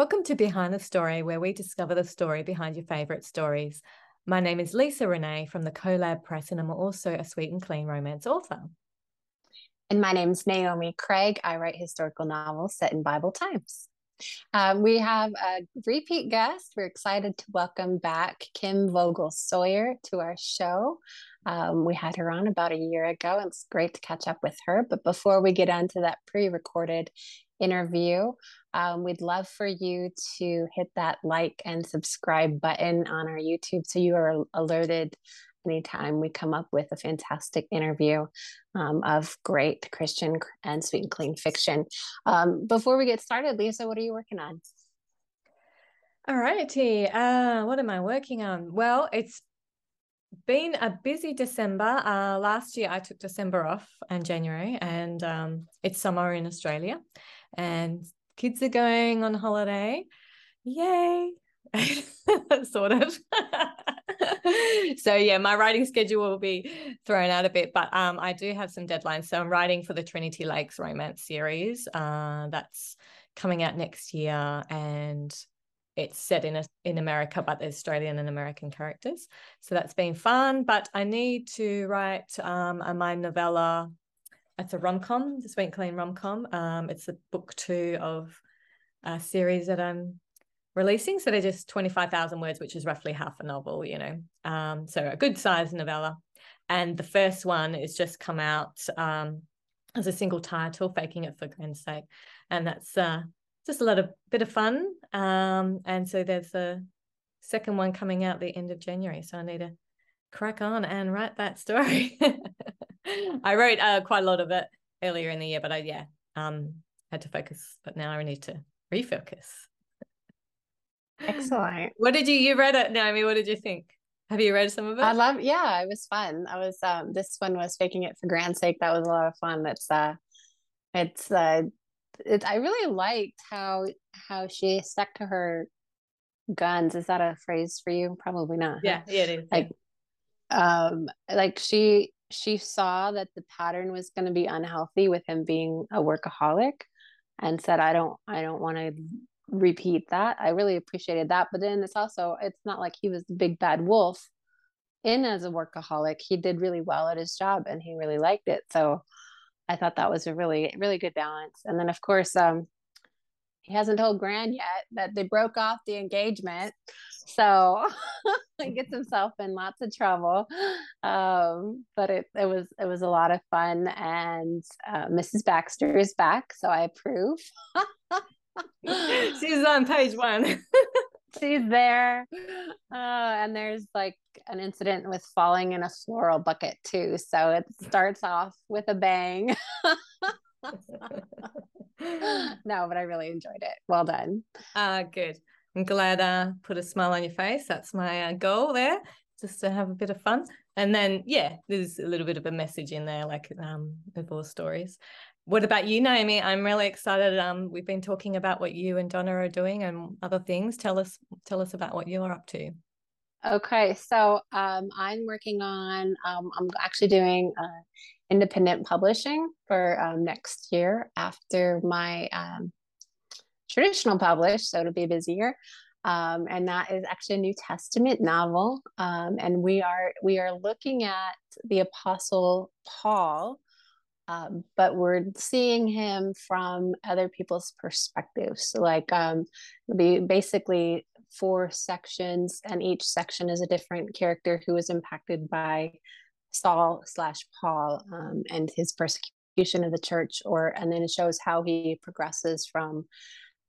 Welcome to Behind the Story, where we discover the story behind your favourite stories. My name is Lisa Renee from the CoLab Press, and I'm also a sweet and clean romance author. And my name is Naomi Craig. I write historical novels set in Bible times. Um, we have a repeat guest. We're excited to welcome back Kim Vogel Sawyer to our show. Um, we had her on about a year ago, and it's great to catch up with her. But before we get onto that pre recorded interview, um, we'd love for you to hit that like and subscribe button on our YouTube so you are alerted anytime we come up with a fantastic interview um, of great Christian and sweet and clean fiction. Um, before we get started, Lisa, what are you working on? All righty. Uh, what am I working on? Well, it's been a busy December. Uh, last year, I took December off and January, and um, it's summer in Australia, and kids are going on holiday. Yay! sort of. so yeah, my writing schedule will be thrown out a bit, but um, I do have some deadlines. So I'm writing for the Trinity Lakes romance series. Uh, that's coming out next year, and it's set in a, in America, but there's Australian and American characters. So that's been fun. But I need to write um, a my novella. It's a rom com, the Sweet Clean rom com. Um, it's a book two of a series that I'm releasing. So they're just 25,000 words, which is roughly half a novel, you know. Um, so a good size novella. And the first one is just come out um, as a single title, Faking It for Gran's Sake. And that's uh, just a lot of bit of fun. Um, and so there's a second one coming out the end of January. So I need to crack on and write that story. I wrote uh, quite a lot of it earlier in the year, but I, yeah, um, had to focus. But now I need to refocus. Excellent. What did you you read it, Naomi? What did you think? Have you read some of it? I love yeah, it was fun. I was um this one was faking it for grand sake. That was a lot of fun. It's uh it's uh it I really liked how how she stuck to her guns. Is that a phrase for you? Probably not. Yeah, yeah, it is. Like um like she she saw that the pattern was going to be unhealthy with him being a workaholic and said i don't i don't want to repeat that. I really appreciated that. But then it's also, it's not like he was the big bad wolf in as a workaholic. He did really well at his job and he really liked it. So I thought that was a really, really good balance. And then of course, um, he hasn't told Gran yet that they broke off the engagement. So he gets himself in lots of trouble. Um, but it, it was it was a lot of fun and uh, Mrs. Baxter is back, so I approve. She's on page one. She's there. Uh, and there's like an incident with falling in a floral bucket too. So it starts off with a bang. no, but I really enjoyed it. Well done. Ah, uh, good. I'm glad uh put a smile on your face. That's my uh, goal there, just to have a bit of fun. And then yeah, there's a little bit of a message in there, like um stories. What about you, Naomi? I'm really excited. Um, we've been talking about what you and Donna are doing and other things. Tell us, tell us about what you're up to. Okay, so um, I'm working on. Um, I'm actually doing uh, independent publishing for um, next year after my um, traditional published, so it'll be busier. Um, and that is actually a New Testament novel, um, and we are we are looking at the Apostle Paul um, but we're seeing him from other people's perspectives. So like um, be basically four sections, and each section is a different character who was impacted by Saul slash Paul um, and his persecution of the church, or and then it shows how he progresses from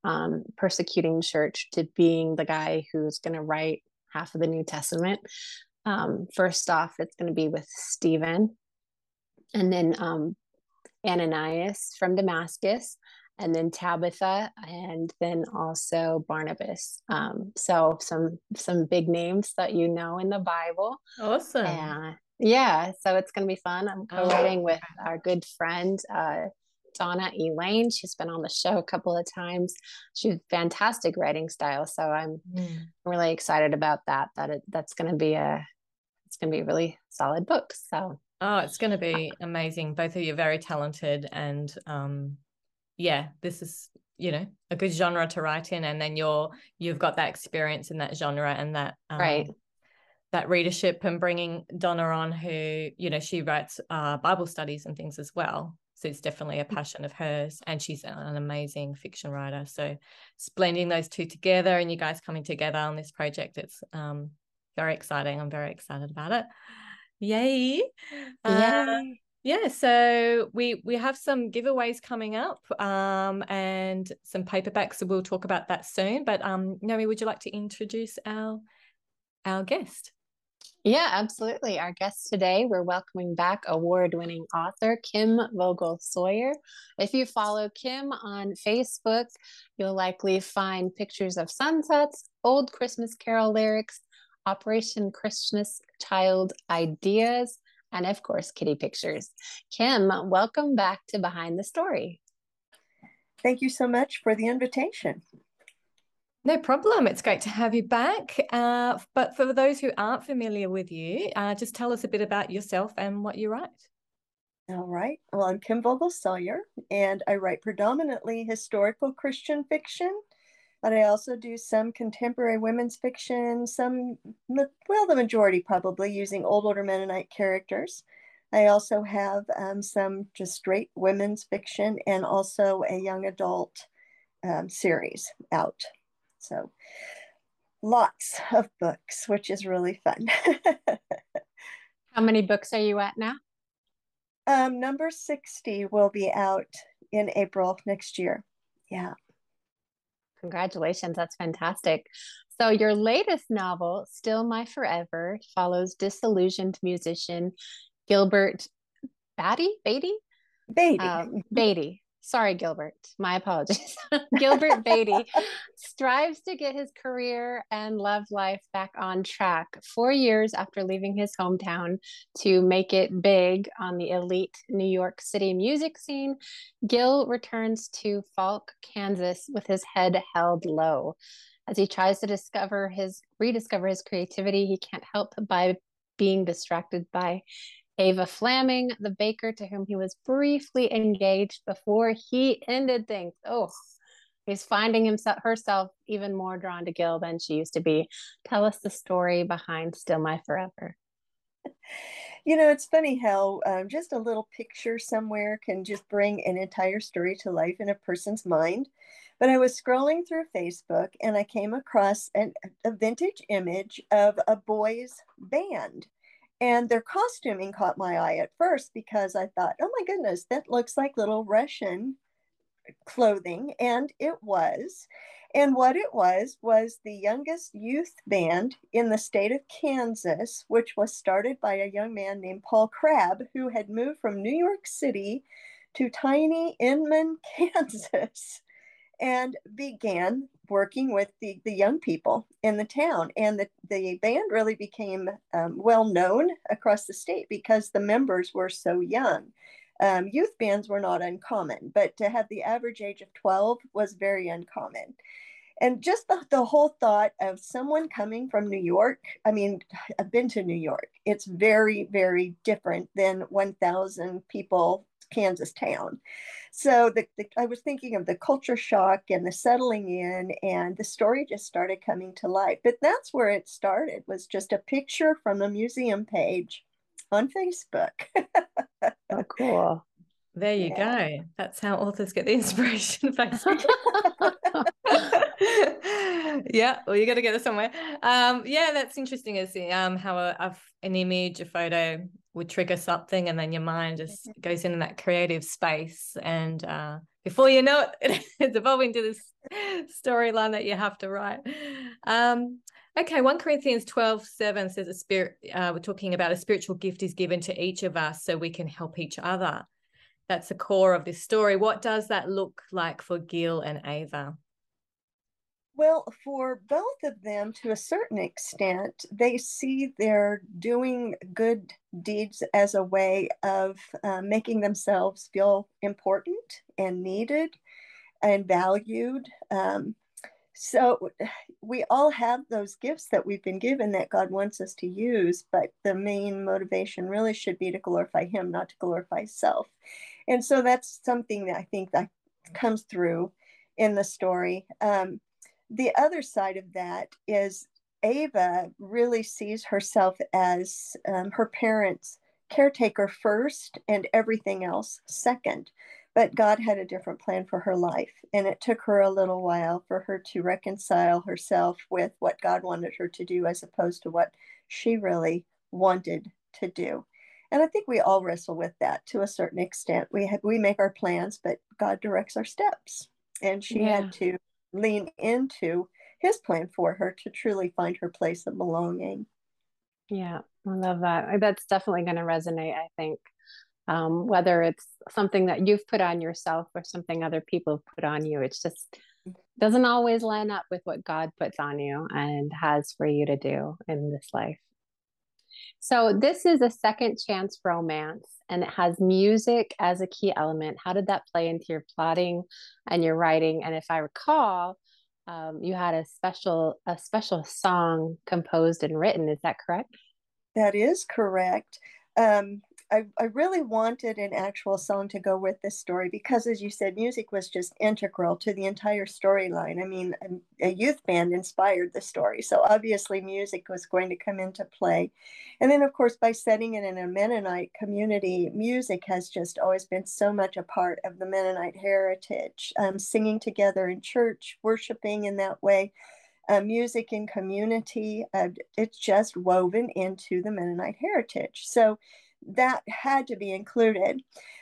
um, persecuting church to being the guy who's going to write half of the New Testament. Um, first off, it's going to be with Stephen, and then um, Ananias from Damascus, and then Tabitha, and then also Barnabas. Um, so some some big names that you know in the Bible. Awesome. And yeah, so it's going to be fun. I'm oh, co-writing oh, with our good friend uh, Donna Elaine. She's been on the show a couple of times. She's fantastic writing style, so I'm mm. really excited about that. That it, that's going to be a it's going to be a really solid book. So Oh, it's going to be amazing. Both of you are very talented, and um, yeah, this is you know a good genre to write in and then you're you've got that experience in that genre and that um, right that readership and bringing donna on who you know she writes uh, bible studies and things as well so it's definitely a mm. passion of hers and she's an amazing fiction writer so blending those two together and you guys coming together on this project it's um, very exciting i'm very excited about it yay yay uh, yeah, so we we have some giveaways coming up um, and some paperbacks. So we'll talk about that soon. But um, Naomi, would you like to introduce our our guest? Yeah, absolutely. Our guest today, we're welcoming back award winning author Kim Vogel Sawyer. If you follow Kim on Facebook, you'll likely find pictures of sunsets, old Christmas carol lyrics, Operation Christmas Child ideas, and of course, Kitty Pictures. Kim, welcome back to Behind the Story. Thank you so much for the invitation. No problem. It's great to have you back. Uh, but for those who aren't familiar with you, uh, just tell us a bit about yourself and what you write. All right. Well, I'm Kim Vogel Sawyer, and I write predominantly historical Christian fiction but I also do some contemporary women's fiction, some, well, the majority probably using old order Mennonite characters. I also have um, some just straight women's fiction and also a young adult um, series out. So lots of books, which is really fun. How many books are you at now? Um, number 60 will be out in April next year. Yeah. Congratulations. That's fantastic. So, your latest novel, Still My Forever, follows disillusioned musician Gilbert Batty, Beatty? Beatty. Um, Beatty Sorry, Gilbert. My apologies. Gilbert Beatty strives to get his career and love life back on track four years after leaving his hometown to make it big on the elite New York City music scene. Gil returns to Falke, Kansas with his head held low. As he tries to discover his rediscover his creativity, he can't help by being distracted by Ava Flaming, the baker to whom he was briefly engaged before he ended things. Oh, he's finding himself herself even more drawn to Gil than she used to be. Tell us the story behind Still My Forever. You know, it's funny how um, just a little picture somewhere can just bring an entire story to life in a person's mind. But I was scrolling through Facebook and I came across an, a vintage image of a boys' band and their costuming caught my eye at first because I thought, oh my goodness, that looks like little Russian clothing. And it was. And what it was was the youngest youth band in the state of Kansas, which was started by a young man named Paul Crabb, who had moved from New York City to tiny Inman, Kansas and began working with the, the young people in the town. And the, the band really became um, well known across the state because the members were so young. Um, youth bands were not uncommon, but to have the average age of 12 was very uncommon. And just the, the whole thought of someone coming from New York, I mean, I've been to New York. It's very, very different than 1,000 people Kansas town. So the, the, I was thinking of the culture shock and the settling in, and the story just started coming to life. But that's where it started was just a picture from a museum page on Facebook. oh, cool. There you yeah. go. That's how authors get the inspiration. Facebook. yeah, well, you got to get it somewhere. Um, yeah, that's interesting. Is um how a, a, an image, a photo would trigger something, and then your mind just mm-hmm. goes in that creative space, and uh, before you know it, it's evolving to this storyline that you have to write. Um, okay, one Corinthians twelve seven says a spirit. Uh, we're talking about a spiritual gift is given to each of us so we can help each other. That's the core of this story. What does that look like for Gil and Ava? Well, for both of them, to a certain extent, they see their doing good deeds as a way of uh, making themselves feel important and needed and valued. Um, so we all have those gifts that we've been given that God wants us to use, but the main motivation really should be to glorify Him, not to glorify self. And so that's something that I think that comes through in the story. Um, the other side of that is Ava really sees herself as um, her parents' caretaker first and everything else second. But God had a different plan for her life. And it took her a little while for her to reconcile herself with what God wanted her to do as opposed to what she really wanted to do. And I think we all wrestle with that to a certain extent. We have, we make our plans, but God directs our steps. And she yeah. had to lean into his plan for her to truly find her place of belonging. Yeah, I love that. That's definitely going to resonate, I think. Um, whether it's something that you've put on yourself or something other people have put on you, it's just doesn't always line up with what God puts on you and has for you to do in this life. So, this is a second chance romance and it has music as a key element. How did that play into your plotting and your writing? And if I recall, um, you had a special a special song composed and written. Is that correct? That is correct. Um, I, I really wanted an actual song to go with this story because, as you said, music was just integral to the entire storyline. I mean, a, a youth band inspired the story. So obviously, music was going to come into play. And then, of course, by setting it in a Mennonite community, music has just always been so much a part of the Mennonite heritage. Um, singing together in church, worshiping in that way. Uh, music in community, uh, it's just woven into the Mennonite heritage. So that had to be included.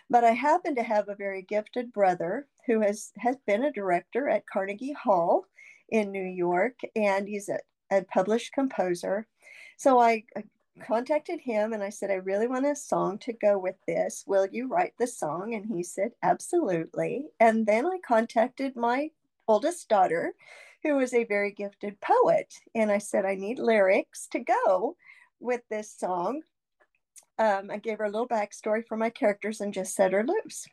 But I happen to have a very gifted brother who has, has been a director at Carnegie Hall in New York, and he's a, a published composer. So I, I contacted him and I said, I really want a song to go with this. Will you write the song? And he said, Absolutely. And then I contacted my oldest daughter, who is a very gifted poet. And I said, I need lyrics to go with this song um, I gave her a little backstory for my characters and just set her loose.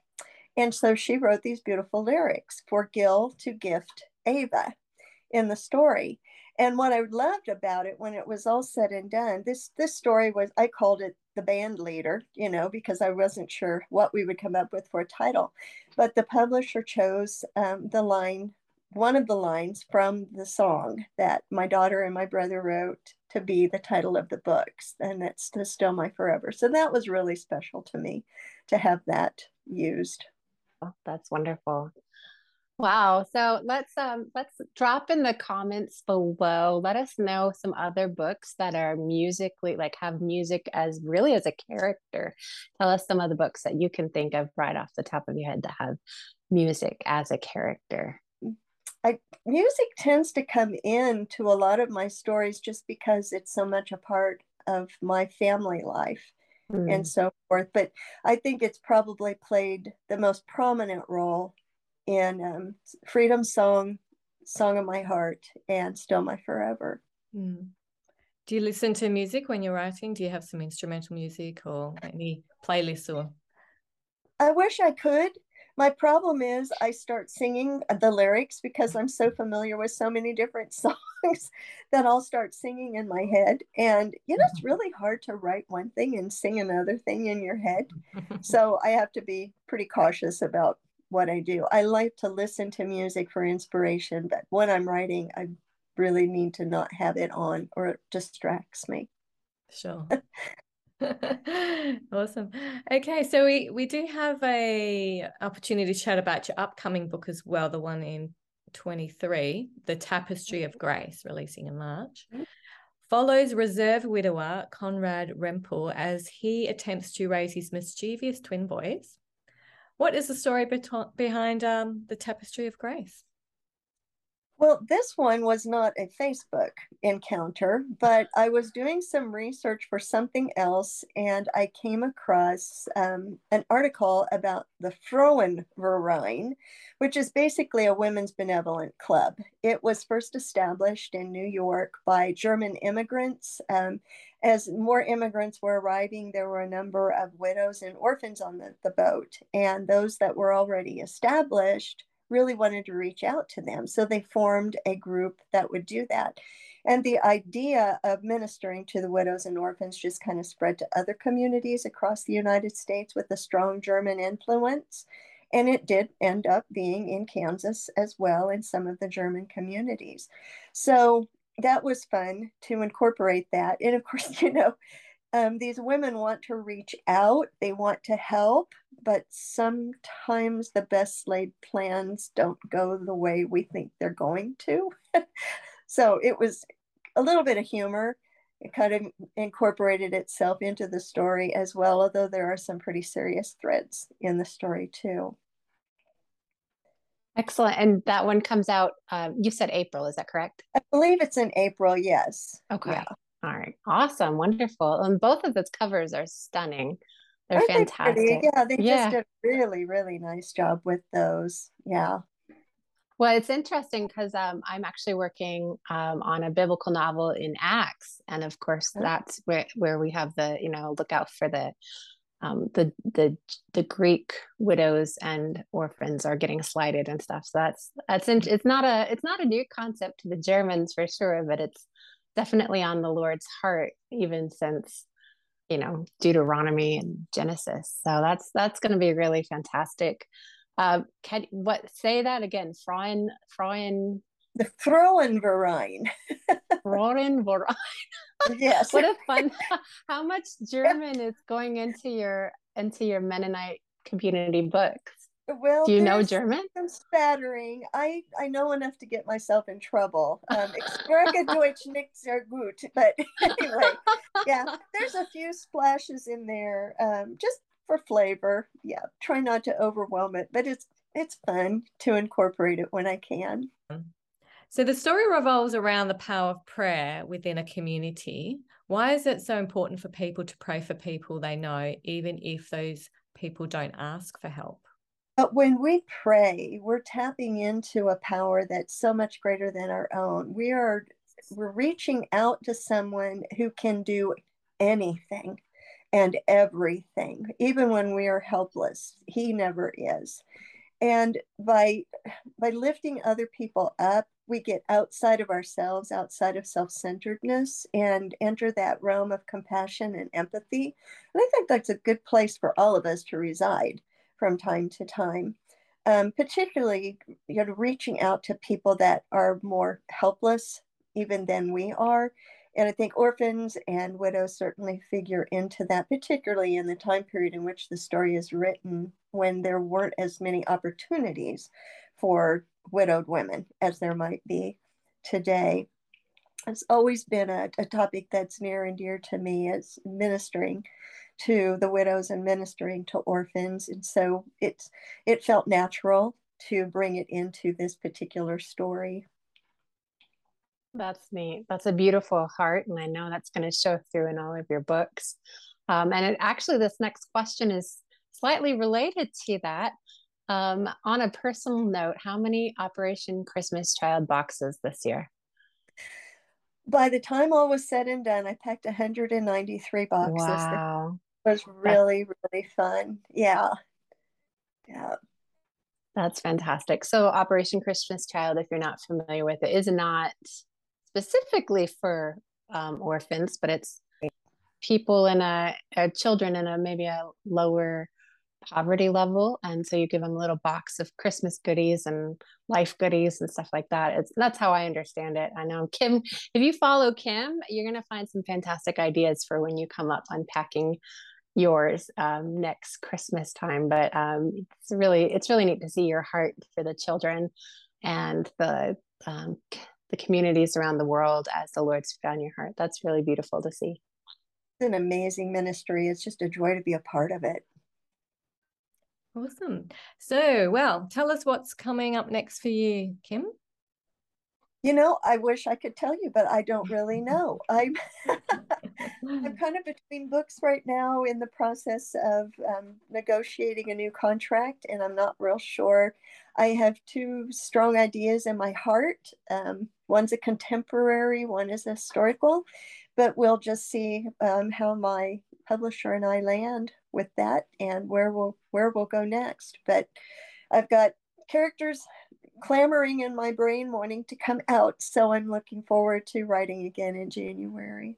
And so she wrote these beautiful lyrics for Gil to gift Ava in the story. And what I loved about it when it was all said and done, this this story was I called it the band leader, you know, because I wasn't sure what we would come up with for a title. But the publisher chose um, the line, one of the lines from the song that my daughter and my brother wrote to be the title of the books, and it's that's Still My Forever. So that was really special to me to have that used. Oh, that's wonderful. Wow. So let's um let's drop in the comments below. Let us know some other books that are musically like have music as really as a character. Tell us some of the books that you can think of right off the top of your head that have music as a character. I, music tends to come into a lot of my stories just because it's so much a part of my family life mm. and so forth. But I think it's probably played the most prominent role in um, Freedom Song, Song of My Heart, and Still My Forever. Mm. Do you listen to music when you're writing? Do you have some instrumental music or any playlists or? I wish I could my problem is I start singing the lyrics because I'm so familiar with so many different songs that I'll start singing in my head. And you know, it's mm-hmm. really hard to write one thing and sing another thing in your head. so I have to be pretty cautious about what I do. I like to listen to music for inspiration, but when I'm writing, I really need to not have it on or it distracts me. Sure. awesome. Okay so we we do have a opportunity to chat about your upcoming book as well the one in 23 the tapestry of grace releasing in march. Mm-hmm. follows reserve widower conrad rempel as he attempts to raise his mischievous twin boys what is the story behind um, the tapestry of grace well, this one was not a Facebook encounter, but I was doing some research for something else and I came across um, an article about the Frauenverein, which is basically a women's benevolent club. It was first established in New York by German immigrants. Um, as more immigrants were arriving, there were a number of widows and orphans on the, the boat, and those that were already established really wanted to reach out to them. So they formed a group that would do that. And the idea of ministering to the widows and orphans just kind of spread to other communities across the United States with a strong German influence. And it did end up being in Kansas as well in some of the German communities. So that was fun to incorporate that. And of course, you know, um, these women want to reach out, they want to help, but sometimes the best laid plans don't go the way we think they're going to. so it was a little bit of humor. It kind of incorporated itself into the story as well, although there are some pretty serious threads in the story too. Excellent. And that one comes out, um, you said April, is that correct? I believe it's in April, yes. Okay. Yeah. All right. Awesome. Wonderful. And both of those covers are stunning. They're Aren't fantastic. They yeah, they yeah. just did a really, really nice job with those. Yeah. Well, it's interesting because um, I'm actually working um, on a biblical novel in Acts, and of course, that's where where we have the you know look out for the um, the the the Greek widows and orphans are getting slighted and stuff. So that's that's it's not a it's not a new concept to the Germans for sure, but it's definitely on the Lord's heart even since you know Deuteronomy and Genesis. So that's that's going to be really fantastic. Uh, can what say that again? Frauen, Frauen. The Frauenverein. Frauenverein. yes. what a fun. How much German is going into your into your Mennonite community books? Well, do you know German? Some spattering. I I know enough to get myself in trouble. Um, ich spreche Deutsch nicht sehr gut, but anyway, yeah, there's a few splashes in there, um, just for flavor. Yeah, try not to overwhelm it, but it's it's fun to incorporate it when I can. So the story revolves around the power of prayer within a community. Why is it so important for people to pray for people they know, even if those people don't ask for help? But when we pray, we're tapping into a power that's so much greater than our own. We are we're reaching out to someone who can do anything and everything, even when we are helpless. He never is. And by by lifting other people up, we get outside of ourselves, outside of self-centeredness, and enter that realm of compassion and empathy. And I think that's a good place for all of us to reside from time to time. Um, particularly, you know, reaching out to people that are more helpless even than we are. And I think orphans and widows certainly figure into that, particularly in the time period in which the story is written, when there weren't as many opportunities for widowed women as there might be today. It's always been a, a topic that's near and dear to me as ministering to the widows and ministering to orphans. And so it's it felt natural to bring it into this particular story. That's neat. That's a beautiful heart. And I know that's going to show through in all of your books. Um, and it, actually, this next question is slightly related to that. Um, on a personal note, how many Operation Christmas Child boxes this year? By the time all was said and done, I packed 193 boxes. Wow was really really fun. Yeah. Yeah. That's fantastic. So operation christmas child if you're not familiar with it is not specifically for um, orphans but it's people in a, a children in a maybe a lower poverty level. And so you give them a little box of christmas goodies and life goodies and stuff like that. It's that's how i understand it. I know kim if you follow kim you're going to find some fantastic ideas for when you come up unpacking yours um, next Christmas time. But um, it's really it's really neat to see your heart for the children and the um, the communities around the world as the Lord's found your heart. That's really beautiful to see. It's an amazing ministry. It's just a joy to be a part of it. Awesome. So, well, tell us what's coming up next for you, Kim. You know, I wish I could tell you, but I don't really know. I'm I'm kind of between books right now in the process of um, negotiating a new contract, and I'm not real sure. I have two strong ideas in my heart. Um, one's a contemporary, one is historical, but we'll just see um, how my publisher and I land with that and where we'll where we'll go next. But I've got characters clamoring in my brain wanting to come out. So I'm looking forward to writing again in January.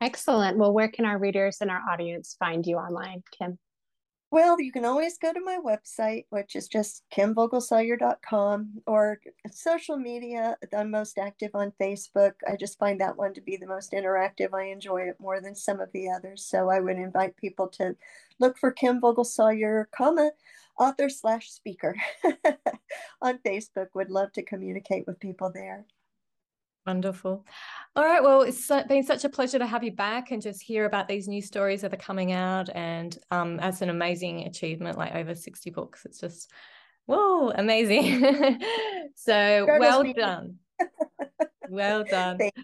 Excellent. Well, where can our readers and our audience find you online, Kim? Well, you can always go to my website, which is just kimvogelsawyer.com or social media. I'm most active on Facebook. I just find that one to be the most interactive. I enjoy it more than some of the others. So I would invite people to look for Kim Vogel Sawyer, comma, author slash speaker on Facebook. Would love to communicate with people there. Wonderful. All right. Well, it's been such a pleasure to have you back and just hear about these new stories that are coming out. And um, that's an amazing achievement, like over 60 books. It's just, whoa, amazing. so well done. well done. Thank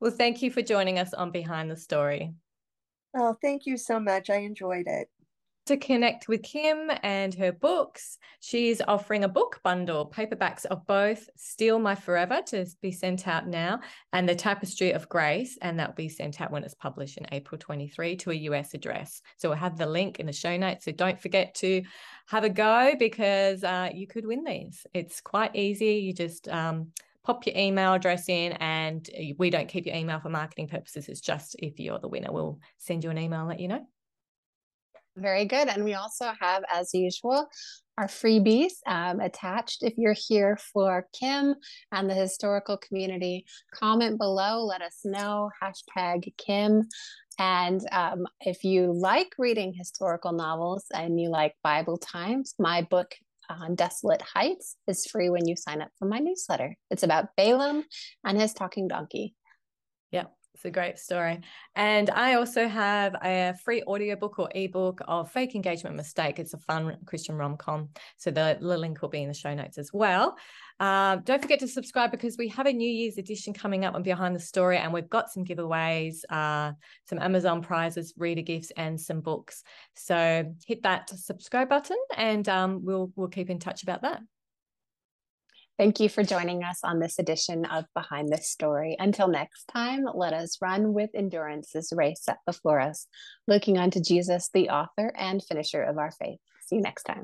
well, thank you for joining us on Behind the Story. Oh, thank you so much. I enjoyed it to connect with Kim and her books, she's offering a book bundle, paperbacks of both Still My Forever to be sent out now and The Tapestry of Grace, and that will be sent out when it's published in April 23 to a US address. So we'll have the link in the show notes. So don't forget to have a go because uh, you could win these. It's quite easy. You just um, pop your email address in and we don't keep your email for marketing purposes. It's just if you're the winner, we'll send you an email, let you know. Very good. And we also have, as usual, our freebies um, attached. If you're here for Kim and the historical community, comment below, let us know, hashtag Kim. And um, if you like reading historical novels and you like Bible Times, my book on Desolate Heights is free when you sign up for my newsletter. It's about Balaam and his talking donkey. Yeah. It's a great story. And I also have a free audiobook or ebook of Fake Engagement Mistake. It's a fun Christian rom com. So the, the link will be in the show notes as well. Um, don't forget to subscribe because we have a New Year's edition coming up on Behind the Story, and we've got some giveaways, uh, some Amazon prizes, reader gifts, and some books. So hit that subscribe button, and um, we'll we'll keep in touch about that. Thank you for joining us on this edition of Behind the Story. Until next time, let us run with endurance this race set before us, looking unto Jesus, the author and finisher of our faith. See you next time.